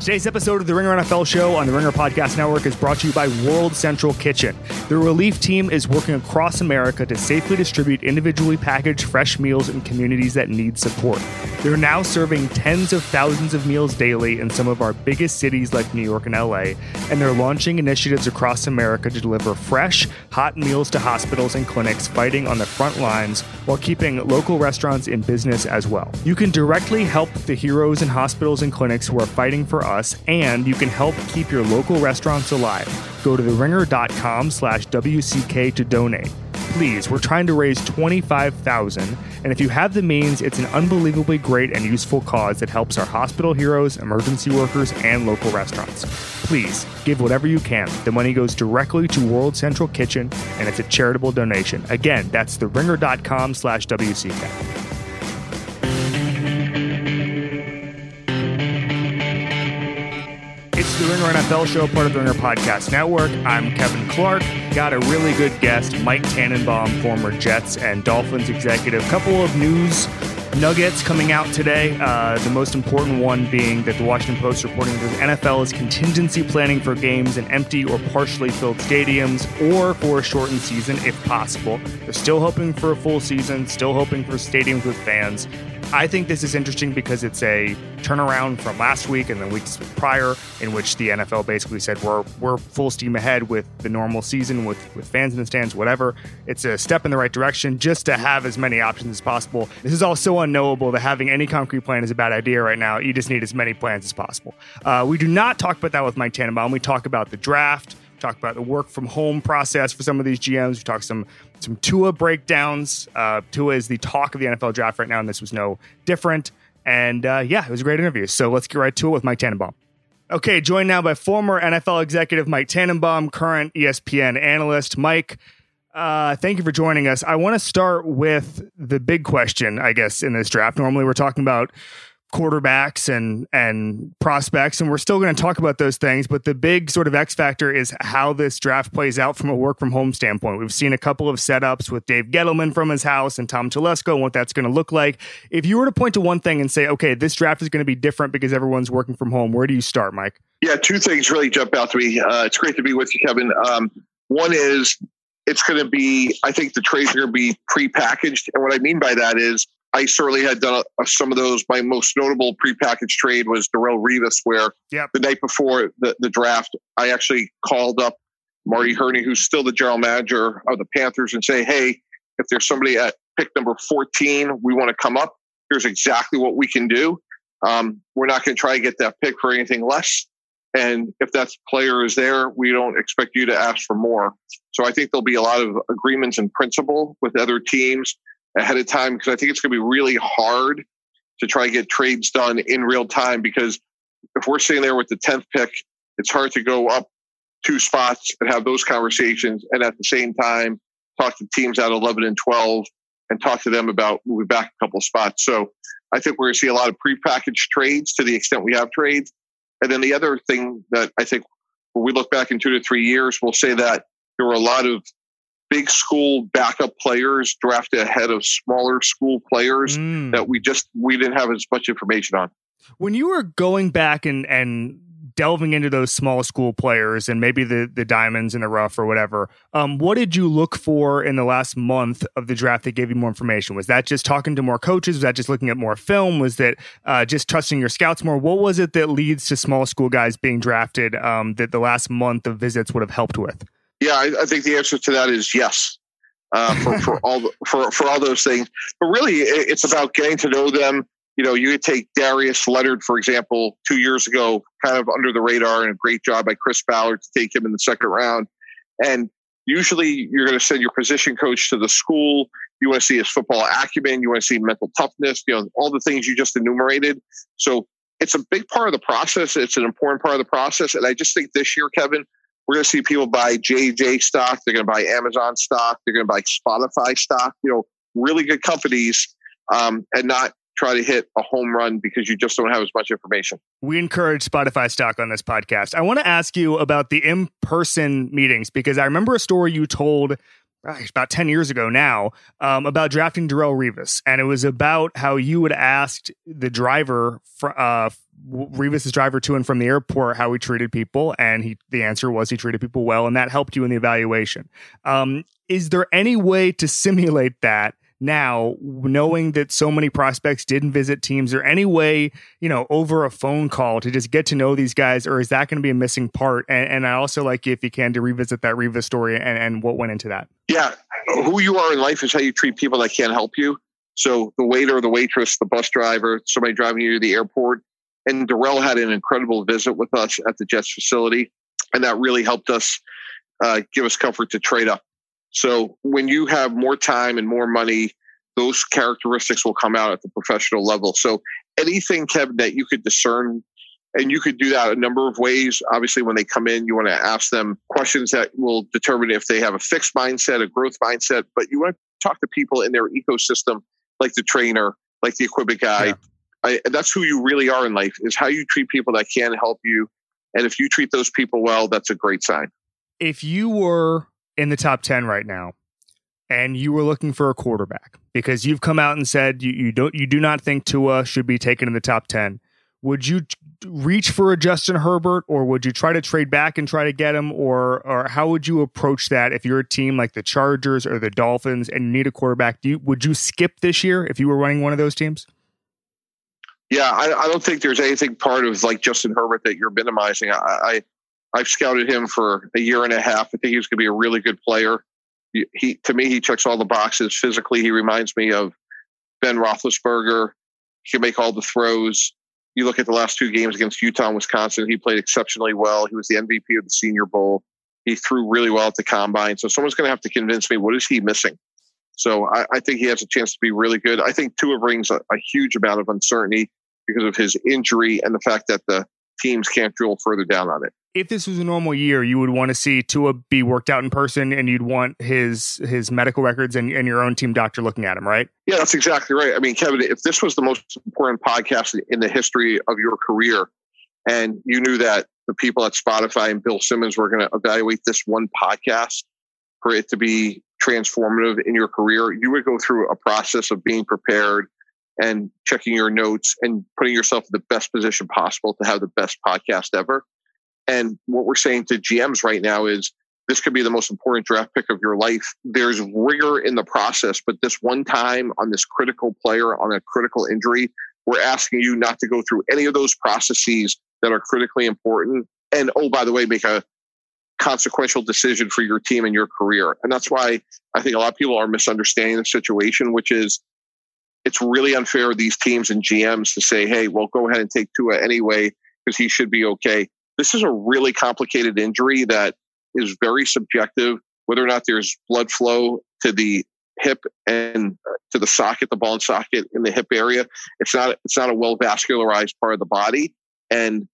Today's episode of the Ringer NFL Show on the Ringer Podcast Network is brought to you by World Central Kitchen. The relief team is working across America to safely distribute individually packaged fresh meals in communities that need support. They're now serving tens of thousands of meals daily in some of our biggest cities like New York and LA, and they're launching initiatives across America to deliver fresh, hot meals to hospitals and clinics fighting on the front lines while keeping local restaurants in business as well. You can directly help the heroes in hospitals and clinics who are fighting for us, and you can help keep your local restaurants alive. Go to theringer.com slash WCK to donate. Please, we're trying to raise 25000 and if you have the means, it's an unbelievably great and useful cause that helps our hospital heroes, emergency workers, and local restaurants. Please, give whatever you can. The money goes directly to World Central Kitchen, and it's a charitable donation. Again, that's theringer.com slash WCK. It's the Ringer NFL show, part of the Ringer Podcast Network. I'm Kevin Clark. Got a really good guest, Mike Tannenbaum, former Jets and Dolphins executive. Couple of news nuggets coming out today. Uh, the most important one being that the Washington Post reporting that the NFL is contingency planning for games in empty or partially filled stadiums or for a shortened season if possible. They're still hoping for a full season, still hoping for stadiums with fans. I think this is interesting because it's a turnaround from last week and the weeks prior, in which the NFL basically said we're we're full steam ahead with the normal season with with fans in the stands, whatever. It's a step in the right direction just to have as many options as possible. This is all so unknowable that having any concrete plan is a bad idea right now. You just need as many plans as possible. Uh, we do not talk about that with Mike Tannenbaum. We talk about the draft talk about the work from home process for some of these GMs. We talk some some Tua breakdowns. Uh, Tua is the talk of the NFL draft right now, and this was no different. And uh, yeah, it was a great interview. So let's get right to it with Mike Tannenbaum. Okay, joined now by former NFL executive Mike Tannenbaum, current ESPN analyst. Mike, uh, thank you for joining us. I want to start with the big question, I guess, in this draft. Normally, we're talking about quarterbacks and and prospects and we're still going to talk about those things but the big sort of x factor is how this draft plays out from a work from home standpoint. We've seen a couple of setups with dave gettleman from his house and tom telesco and what that's going to look like. If you were to point to one thing and say okay this draft is going to be different because everyone's working from home where do you start mike? Yeah two things really jump out to me. Uh, it's great to be with you kevin. Um, one is it's going to be i think the trades are going to be pre-packaged. And what i mean by that is I certainly had done a, some of those. My most notable prepackaged trade was Darrelle Revis, where yep. the night before the, the draft, I actually called up Marty Hurney, who's still the general manager of the Panthers, and say, "Hey, if there's somebody at pick number 14, we want to come up. Here's exactly what we can do. Um, we're not going to try to get that pick for anything less. And if that player is there, we don't expect you to ask for more. So I think there'll be a lot of agreements in principle with other teams ahead of time because I think it's going to be really hard to try to get trades done in real time because if we're sitting there with the 10th pick, it's hard to go up two spots and have those conversations and at the same time talk to teams at 11 and 12 and talk to them about moving back a couple spots. So I think we're going to see a lot of prepackaged trades to the extent we have trades. And then the other thing that I think when we look back in two to three years, we'll say that there were a lot of big school backup players drafted ahead of smaller school players mm. that we just we didn't have as much information on. When you were going back and and delving into those small school players and maybe the the diamonds in the rough or whatever, um, what did you look for in the last month of the draft that gave you more information? Was that just talking to more coaches? Was that just looking at more film? Was that uh, just trusting your scouts more? What was it that leads to small school guys being drafted um, that the last month of visits would have helped with? Yeah, I, I think the answer to that is yes. Uh, for, for all for for all those things, but really, it's about getting to know them. You know, you could take Darius Leonard, for example, two years ago, kind of under the radar, and a great job by Chris Ballard to take him in the second round. And usually, you're going to send your position coach to the school. You want to see his football acumen. You want to see mental toughness. You know, all the things you just enumerated. So it's a big part of the process. It's an important part of the process. And I just think this year, Kevin, we're going to see people buy JJ stock. They're going to buy Amazon stock. They're going to buy Spotify stock. You know, really good companies, um, and not try to hit a home run because you just don't have as much information. We encourage Spotify stock on this podcast. I want to ask you about the in-person meetings because I remember a story you told about 10 years ago now um, about drafting Darrelle Revis. And it was about how you had asked the driver, uh, Revis's driver to and from the airport, how he treated people. And he, the answer was he treated people well. And that helped you in the evaluation. Um, is there any way to simulate that now, knowing that so many prospects didn't visit teams, or any way, you know, over a phone call to just get to know these guys, or is that going to be a missing part? And, and I also like if you can to revisit that Revis story and, and what went into that. Yeah, who you are in life is how you treat people that can't help you. So the waiter, the waitress, the bus driver, somebody driving you to the airport, and Darrelle had an incredible visit with us at the Jets facility, and that really helped us uh, give us comfort to trade up so when you have more time and more money, those characteristics will come out at the professional level. So anything, Kevin, that you could discern, and you could do that a number of ways. Obviously, when they come in, you want to ask them questions that will determine if they have a fixed mindset, a growth mindset, but you want to talk to people in their ecosystem, like the trainer, like the equipment guy. Yeah. I, that's who you really are in life is how you treat people that can help you. And if you treat those people well, that's a great sign. If you were in the top 10 right now and you were looking for a quarterback because you've come out and said you, you don't you do not think Tua should be taken in the top 10 would you reach for a Justin Herbert or would you try to trade back and try to get him or or how would you approach that if you're a team like the Chargers or the Dolphins and need a quarterback? Do you would you skip this year if you were running one of those teams? Yeah I, I don't think there's anything part of like Justin Herbert that you're minimizing. I, I I've scouted him for a year and a half. I think he's going to be a really good player. He, to me, he checks all the boxes. Physically, he reminds me of Ben Roethlisberger. He can make all the throws. You look at the last two games against Utah and Wisconsin. He played exceptionally well. He was the MVP of the Senior Bowl. He threw really well at the combine. So someone's going to have to convince me what is he missing. So I, I think he has a chance to be really good. I think Tua brings a, a huge amount of uncertainty because of his injury and the fact that the teams can't drill further down on it if this was a normal year, you would want to see Tua be worked out in person, and you'd want his his medical records and, and your own team doctor looking at him, right? Yeah, that's exactly right. I mean, Kevin, if this was the most important podcast in the history of your career, and you knew that the people at Spotify and Bill Simmons were going to evaluate this one podcast for it to be transformative in your career, you would go through a process of being prepared and checking your notes and putting yourself in the best position possible to have the best podcast ever. And what we're saying to GMs right now is this could be the most important draft pick of your life. There's rigor in the process, but this one time on this critical player on a critical injury, we're asking you not to go through any of those processes that are critically important. And oh, by the way, make a consequential decision for your team and your career. And that's why I think a lot of people are misunderstanding the situation, which is it's really unfair of these teams and GMs to say, hey, well, go ahead and take Tua anyway because he should be okay. This is a really complicated injury that is very subjective, whether or not there's blood flow to the hip and to the socket, the ball and socket in the hip area. It's not it's not a well vascularized part of the body, and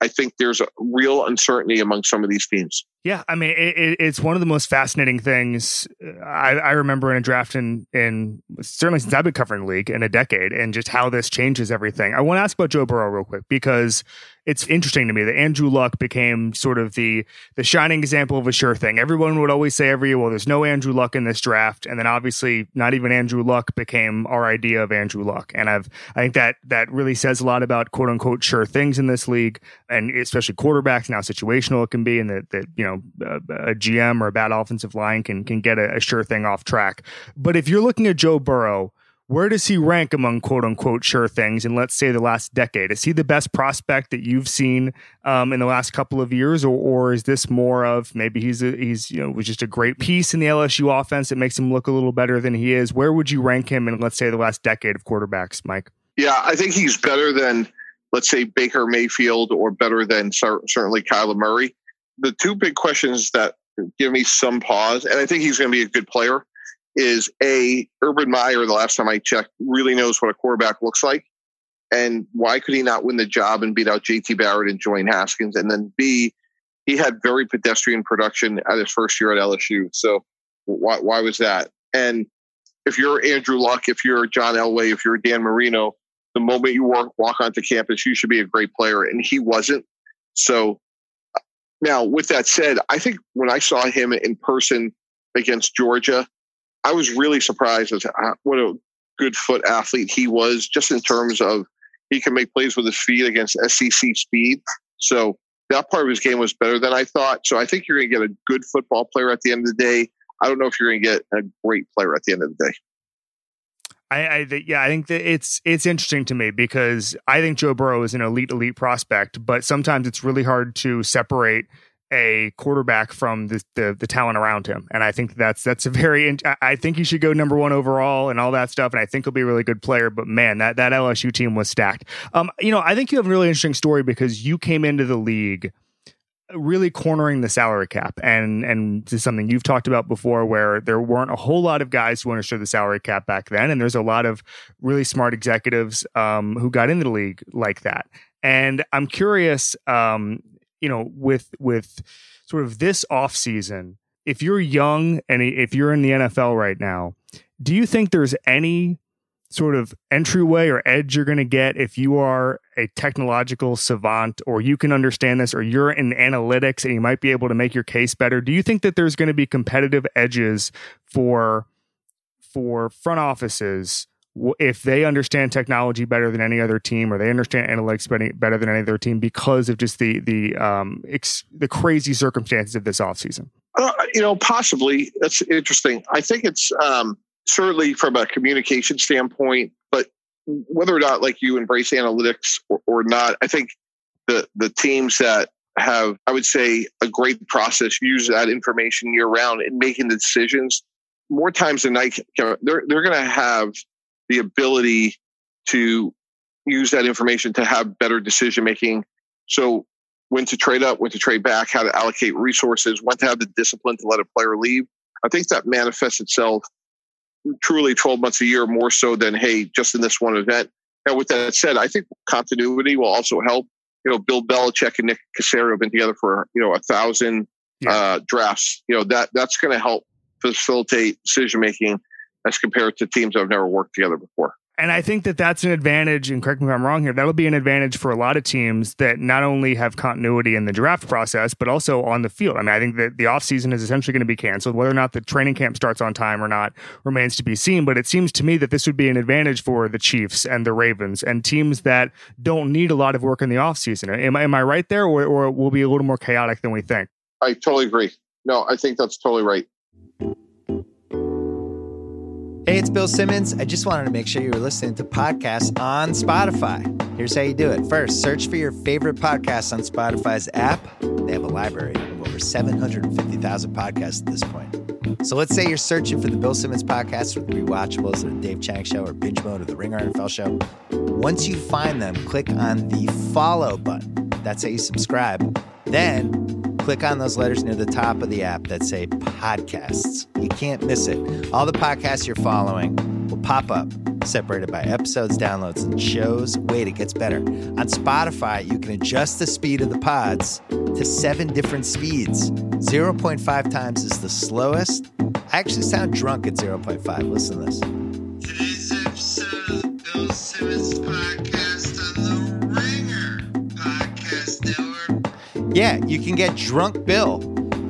I think there's a real uncertainty among some of these teams. Yeah, I mean, it, it's one of the most fascinating things. Uh, I, I, remember in a draft in, in certainly since I've been covering league in a decade, and just how this changes everything. I want to ask about Joe Burrow real quick because it's interesting to me that Andrew Luck became sort of the the shining example of a sure thing. Everyone would always say every year, well, there's no Andrew Luck in this draft, and then obviously not even Andrew Luck became our idea of Andrew Luck. And I've I think that that really says a lot about quote unquote sure things in this league, and especially quarterbacks and how situational it can be, and that that you know a, a GM or a bad offensive line can can get a, a sure thing off track. But if you're looking at Joe Burrow where does he rank among quote unquote sure things in let's say the last decade? Is he the best prospect that you've seen um, in the last couple of years, or, or is this more of maybe he's a, he's you know was just a great piece in the LSU offense that makes him look a little better than he is? Where would you rank him in let's say the last decade of quarterbacks, Mike? Yeah, I think he's better than let's say Baker Mayfield or better than certainly Kyler Murray. The two big questions that give me some pause, and I think he's going to be a good player is a Urban Meyer. The last time I checked, really knows what a quarterback looks like, and why could he not win the job and beat out J.T. Barrett and Dwayne Haskins? And then B, he had very pedestrian production at his first year at LSU. So why why was that? And if you're Andrew Luck, if you're John Elway, if you're Dan Marino, the moment you walk, walk onto campus, you should be a great player, and he wasn't. So now, with that said, I think when I saw him in person against Georgia. I was really surprised as what a good foot athlete he was, just in terms of he can make plays with his feet against SEC speed. So that part of his game was better than I thought. So I think you're going to get a good football player at the end of the day. I don't know if you're going to get a great player at the end of the day. I, I yeah, I think that it's it's interesting to me because I think Joe Burrow is an elite elite prospect, but sometimes it's really hard to separate a quarterback from the, the, the talent around him, and I think that's that's a very. I think he should go number one overall and all that stuff, and I think he'll be a really good player. But man, that that LSU team was stacked. Um, you know, I think you have a really interesting story because you came into the league really cornering the salary cap. And and is something you've talked about before where there weren't a whole lot of guys who understood the salary cap back then. And there's a lot of really smart executives um, who got into the league like that. And i'm curious um, you know, with with sort of this off season, if you're young and if you're in the NFL right now, do you think there's any sort of entryway or edge you're going to get if you are a technological savant or you can understand this or you're in analytics and you might be able to make your case better do you think that there's going to be competitive edges for for front offices if they understand technology better than any other team or they understand analytics better than any other team because of just the the um ex, the crazy circumstances of this offseason? Uh, you know possibly. That's interesting. I think it's um certainly from a communication standpoint but whether or not like you embrace analytics or, or not i think the the teams that have i would say a great process use that information year round in making the decisions more times than not they're they're going to have the ability to use that information to have better decision making. So when to trade up, when to trade back, how to allocate resources, when to have the discipline to let a player leave. I think that manifests itself truly 12 months a year more so than, hey, just in this one event. Now, with that said, I think continuity will also help. You know, Bill Belichick and Nick Caserio have been together for, you know, a thousand yeah. uh, drafts. You know, that that's going to help facilitate decision making as compared to teams that have never worked together before. And I think that that's an advantage, and correct me if I'm wrong here, that'll be an advantage for a lot of teams that not only have continuity in the draft process, but also on the field. I mean, I think that the offseason is essentially going to be canceled. Whether or not the training camp starts on time or not remains to be seen. But it seems to me that this would be an advantage for the Chiefs and the Ravens and teams that don't need a lot of work in the offseason. Am, am I right there, or, or will be a little more chaotic than we think? I totally agree. No, I think that's totally right. Hey, it's Bill Simmons. I just wanted to make sure you were listening to podcasts on Spotify. Here's how you do it. First, search for your favorite podcasts on Spotify's app. They have a library of over 750,000 podcasts at this point. So let's say you're searching for the Bill Simmons podcast or the Rewatchables or the Dave Chang Show or Binge Mode or the Ringer NFL Show. Once you find them, click on the follow button. That's how you subscribe. Then click on those letters near the top of the app that say podcasts. You can't miss it. All the podcasts you're following will pop up, separated by episodes, downloads, and shows. Wait, it gets better. On Spotify, you can adjust the speed of the pods to seven different speeds. 0.5 times is the slowest. I actually sound drunk at 0.5. Listen to this. Today's episode of Bill Simmons Yeah, you can get Drunk Bill.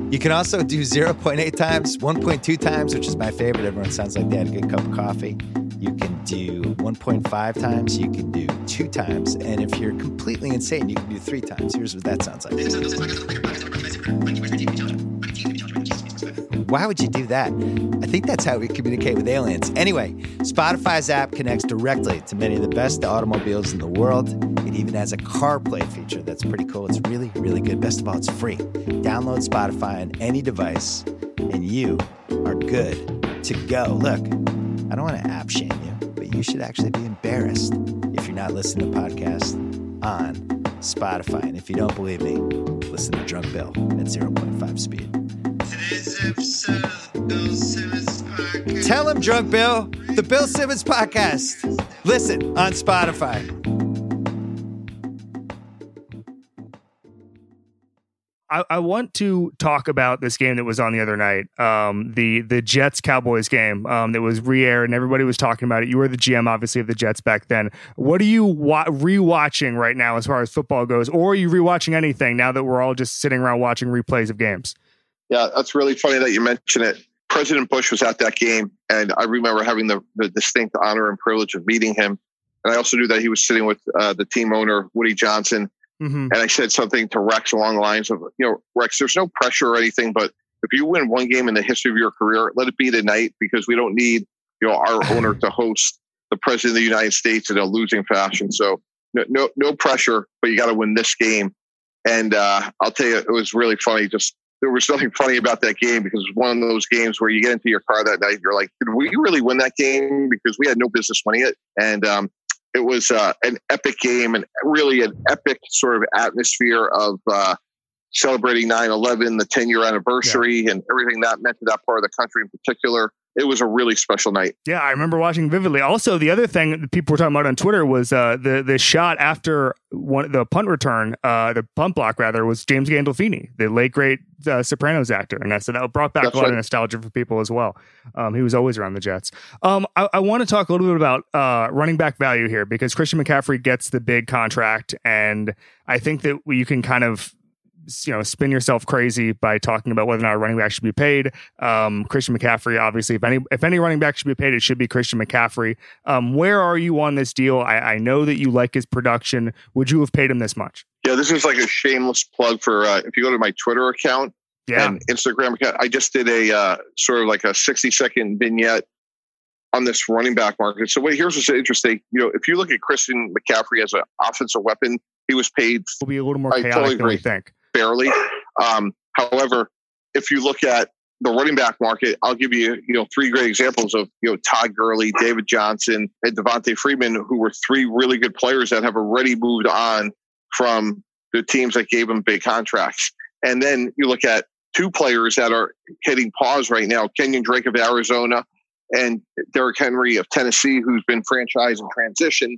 You can also do 0.8 times, 1.2 times, which is my favorite. Everyone sounds like they had a good cup of coffee. You can do 1.5 times, you can do two times, and if you're completely insane, you can do three times. Here's what that sounds like. Why would you do that? I think that's how we communicate with aliens. Anyway, Spotify's app connects directly to many of the best automobiles in the world. It even has a CarPlay feature that's pretty cool. It's really, really good. Best of all, it's free. Download Spotify on any device, and you are good to go. Look, I don't want to app shame you, but you should actually be embarrassed if you're not listening to podcasts on Spotify. And if you don't believe me, listen to Drunk Bill at 0.5 speed. Today's episode of the Bill Simmons Podcast. Tell him, Drunk Bill, the Bill Simmons Podcast. Listen on Spotify. I, I, want to talk about this game that was on the other night, um, the the Jets Cowboys game um, that was re-aired and everybody was talking about it. You were the GM, obviously, of the Jets back then. What are you wa- rewatching right now as far as football goes, or are you rewatching anything now that we're all just sitting around watching replays of games? Yeah, that's really funny that you mention it. President Bush was at that game, and I remember having the, the distinct honor and privilege of meeting him. And I also knew that he was sitting with uh, the team owner, Woody Johnson. Mm-hmm. And I said something to Rex along the lines of, you know, Rex, there's no pressure or anything, but if you win one game in the history of your career, let it be tonight because we don't need, you know, our owner to host the president of the United States in a losing fashion. So no, no, no pressure, but you got to win this game. And uh, I'll tell you, it was really funny. Just there was nothing funny about that game because it was one of those games where you get into your car that night, you're like, did we really win that game? Because we had no business winning it. And um, it was uh, an epic game and really an epic sort of atmosphere of uh, celebrating 9-11 the 10 year anniversary yeah. and everything that meant to that part of the country in particular it was a really special night. Yeah, I remember watching vividly. Also, the other thing that people were talking about on Twitter was uh, the the shot after one the punt return, uh, the punt block rather, was James Gandolfini, the late great uh, Sopranos actor, and so that brought back That's a lot right. of nostalgia for people as well. Um, he was always around the Jets. Um, I, I want to talk a little bit about uh, running back value here because Christian McCaffrey gets the big contract, and I think that you can kind of you know spin yourself crazy by talking about whether or not a running back should be paid. Um, Christian McCaffrey, obviously, if any if any running back should be paid, it should be Christian McCaffrey. Um, where are you on this deal? I, I, know that you like his production. Would you have paid him this much? Yeah, this is like a shameless plug for uh, if you go to my Twitter account yeah. and Instagram account. I just did a uh, sort of like a sixty second vignette on this running back market. So wait, here's what's interesting. You know, if you look at Christian McCaffrey as an offensive weapon, he was paid. Will be a little more chaotic totally than we think barely. Um, however, if you look at the running back market, I'll give you, you know, three great examples of, you know, Todd Gurley, David Johnson, and Devonta Freeman, who were three really good players that have already moved on from the teams that gave them big contracts. And then you look at two players that are hitting pause right now, Kenyan Drake of Arizona and Derrick Henry of Tennessee, who's been franchised in transition.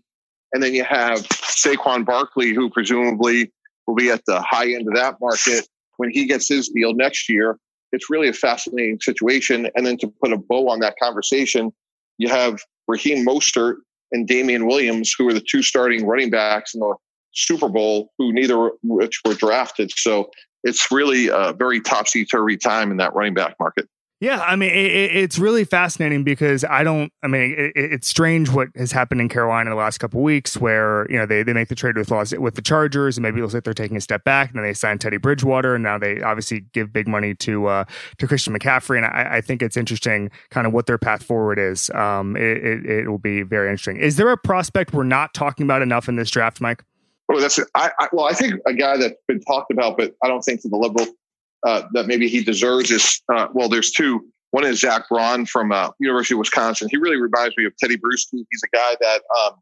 And then you have Saquon Barkley, who presumably will be at the high end of that market when he gets his deal next year. It's really a fascinating situation. And then to put a bow on that conversation, you have Raheem Mostert and Damien Williams, who are the two starting running backs in the Super Bowl, who neither which were drafted. So it's really a very topsy turvy time in that running back market. Yeah, I mean, it, it's really fascinating because I don't. I mean, it, it's strange what has happened in Carolina in the last couple weeks, where you know they, they make the trade with with the Chargers, and maybe it looks like they're taking a step back, and then they sign Teddy Bridgewater, and now they obviously give big money to uh, to Christian McCaffrey, and I, I, think it's interesting, kind of what their path forward is. Um, it, it, it will be very interesting. Is there a prospect we're not talking about enough in this draft, Mike? That's I, I, well, I think a guy that's been talked about, but I don't think to the level uh, that maybe he deserves is uh, well, there's two. One is Zack Baun from uh, University of Wisconsin. He really reminds me of Tedy Bruschi. He's a guy that um,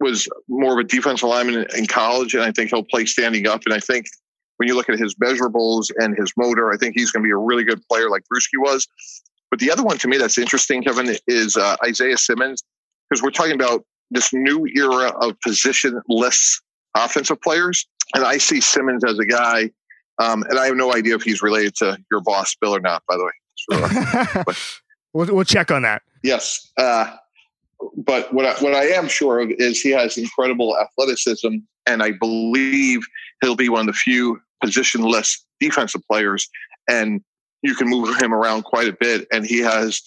was more of a defensive lineman in, college, and I think he'll play standing up. And I think when you look at his measurables and his motor, I think he's going to be a really good player like Bruschi was. But the other one to me that's interesting, Kevin, is uh, Isaiah Simmons, because we're talking about this new era of positionless offensive players. And I see Simmons as a guy um, and I have no idea if he's related to your boss, Bill, or not, by the way. Sure. we'll, we'll check on that. Yes. Uh, but what I, what I am sure of is he has incredible athleticism, and I believe he'll be one of the few positionless defensive players. And you can move him around quite a bit, and he has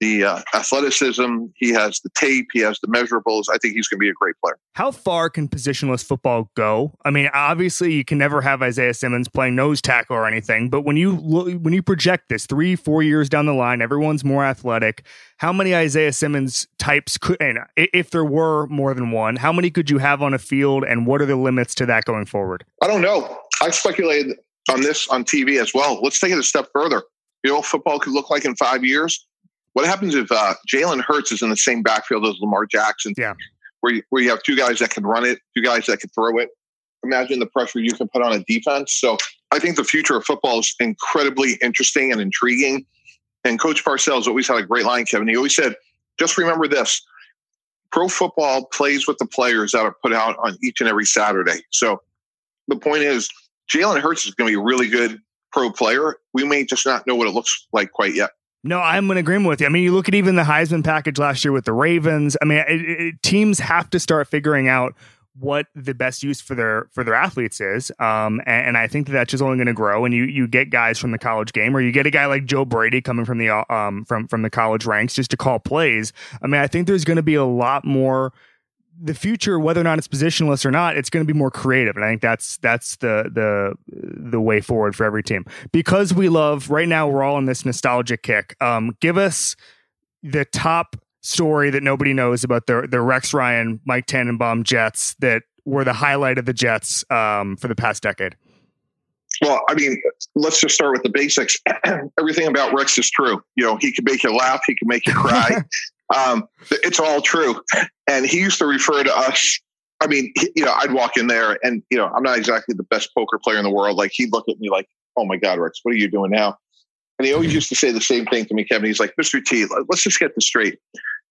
the uh, athleticism, he has the tape, he has the measurables. I think he's going to be a great player. How far can positionless football go? I mean, obviously, you can never have Isaiah Simmons playing nose tackle or anything, but when you look, when you project this three, four years down the line, everyone's more athletic. How many Isaiah Simmons types could, and if there were more than one, how many could you have on a field, and what are the limits to that going forward? I don't know. I speculated on this on TV as well. Let's take it a step further. You know, what football could look like in five years what happens if uh, Jalen Hurts is in the same backfield as Lamar Jackson? Yeah. Where you, where you have two guys that can run it, two guys that can throw it. Imagine the pressure you can put on a defense. So I think the future of football is incredibly interesting and intriguing. And Coach Parcells always had a great line, Kevin. He always said, just remember this pro football plays with the players that are put out on each and every Saturday. So the point is, Jalen Hurts is going to be a really good pro player. We may just not know what it looks like quite yet. No, I'm in agreement with you. I mean, you look at even the Heisman package last year with the Ravens. I mean, it, it, teams have to start figuring out what the best use for their for their athletes is. Um, and, and I think that that's just only going to grow. And you you get guys from the college game, or you get a guy like Joe Brady coming from the um from from the college ranks just to call plays. I mean, I think there's going to be a lot more the future, whether or not it's positionless or not, it's going to be more creative, and I think that's that's the the the way forward for every team. Because we love right now, we're all in this nostalgic kick. Um, give us the top story that nobody knows about the the Rex Ryan, Mike Tannenbaum Jets that were the highlight of the Jets um, for the past decade. Well, I mean, let's just start with the basics. Everything about Rex is true. You know, he can make you laugh, he can make you cry. um, it's all true. And he used to refer to us. I mean, you know, I'd walk in there, and you know, I'm not exactly the best poker player in the world. Like he'd look at me like, "Oh my God, Rex, what are you doing now?" And he always used to say the same thing to me, Kevin. He's like, Mr. T, let's just get this straight.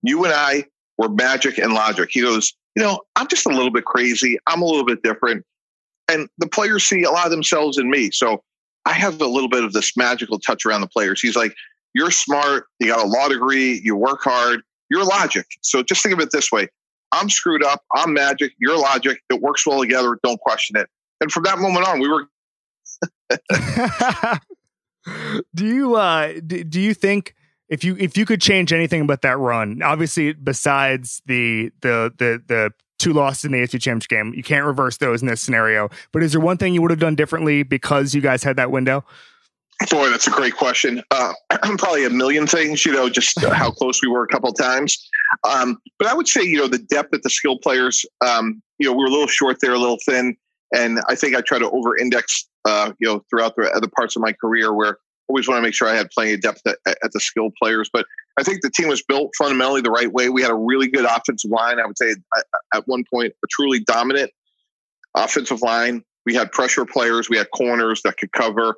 You and I were magic and logic. He goes, you know, I'm just a little bit crazy. I'm a little bit different. And the players see a lot of themselves in me. So I have a little bit of this magical touch around the players. He's like, you're smart. You got a law degree. You work hard. You're logic. So just think of it this way. I'm screwed up. I'm magic. You're logic. It works well together. Don't question it. And from that moment on, we were do you uh do, do you think if you if you could change anything about that run, obviously besides the the the the two losses in the AFC Championship game, you can't reverse those in this scenario. But is there one thing you would have done differently because you guys had that window? Boy, that's a great question. Uh, probably a million things, you know, just how close we were a couple times. Um, but I would say, you know, the depth that the skill players, um, you know, we are a little short there, a little thin. And I think I try to over index, uh, you know, throughout the other parts of my career where I always want to make sure I had plenty of depth at, at, the skill players. But I think the team was built fundamentally the right way. We had a really good offensive line. I would say at one point, a truly dominant offensive line. We had pressure players. We had corners that could cover.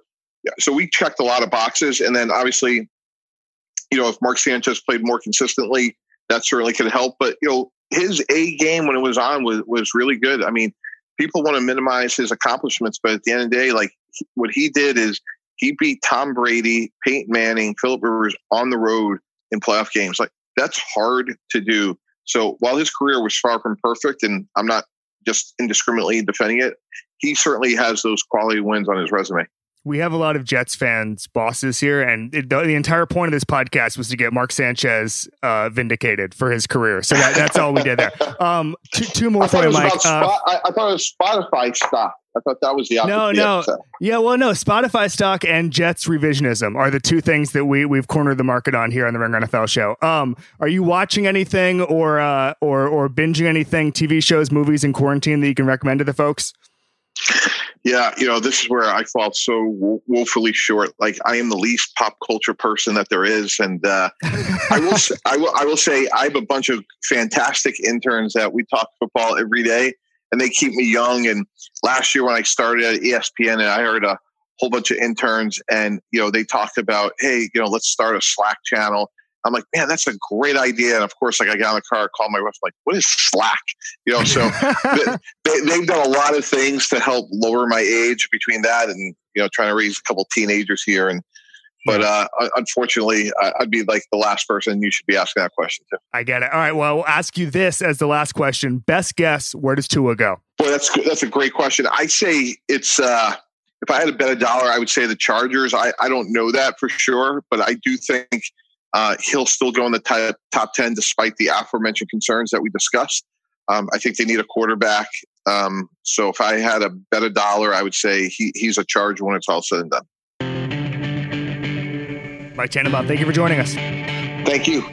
So we checked a lot of boxes. And then obviously, you know, if Mark Sanchez played more consistently, that certainly could help. But, you know, his A game when it was on was, was really good. I mean, people want to minimize his accomplishments, but at the end of the day, like what he did is he beat Tom Brady, Peyton Manning, Philip Rivers on the road in playoff games. Like that's hard to do. So while his career was far from perfect, and I'm not just indiscriminately defending it, he certainly has those quality wins on his resume we have a lot of Jets fans, bosses here, and it, the, the, entire point of this podcast was to get Mark Sanchez uh, vindicated for his career. So that, that's all we did there. Um, two, two more for you, Mike. Uh, I, I, thought it was Spotify stock. I thought that was the no, no, episode. yeah. Well, no, Spotify stock and Jets revisionism are the two things that we we've cornered the market on here on the Ringer NFL show. Um, are you watching anything or uh, or or binging anything, TV shows, movies in quarantine that you can recommend to the folks? Yeah, you know, this is where I fall so woefully short. Like I am the least pop culture person that there is, and uh, I will, say, I will, I will say, I have a bunch of fantastic interns that we talk football every day, and they keep me young. And last year when I started at ESPN, and I heard a whole bunch of interns, and you know, they talked about, hey, you know, let's start a Slack channel I'm like, man, that's a great idea. And of course, like I got in the car, called my wife, like, what is Slack? You know, so they, have done a lot of things to help lower my age between that and you know trying to raise a couple teenagers here. And but uh, unfortunately, I'd be like the last person you should be asking that question to. I get it. All right. Well, I'll ask you this as the last question. Best guess: Where does Tua go? Boy, that's that's a great question. I say it's. uh if I had to bet a dollar, I would say the Chargers. I, I don't know that for sure, but I do think uh, he'll still go in the top, top 10 despite the aforementioned concerns that we discussed. Um, I think they need a quarterback. Um, so if I had a bet a dollar, I would say he, he's a charge when it's all said and done. Mike Tannenbaum, thank you for joining us. Thank you.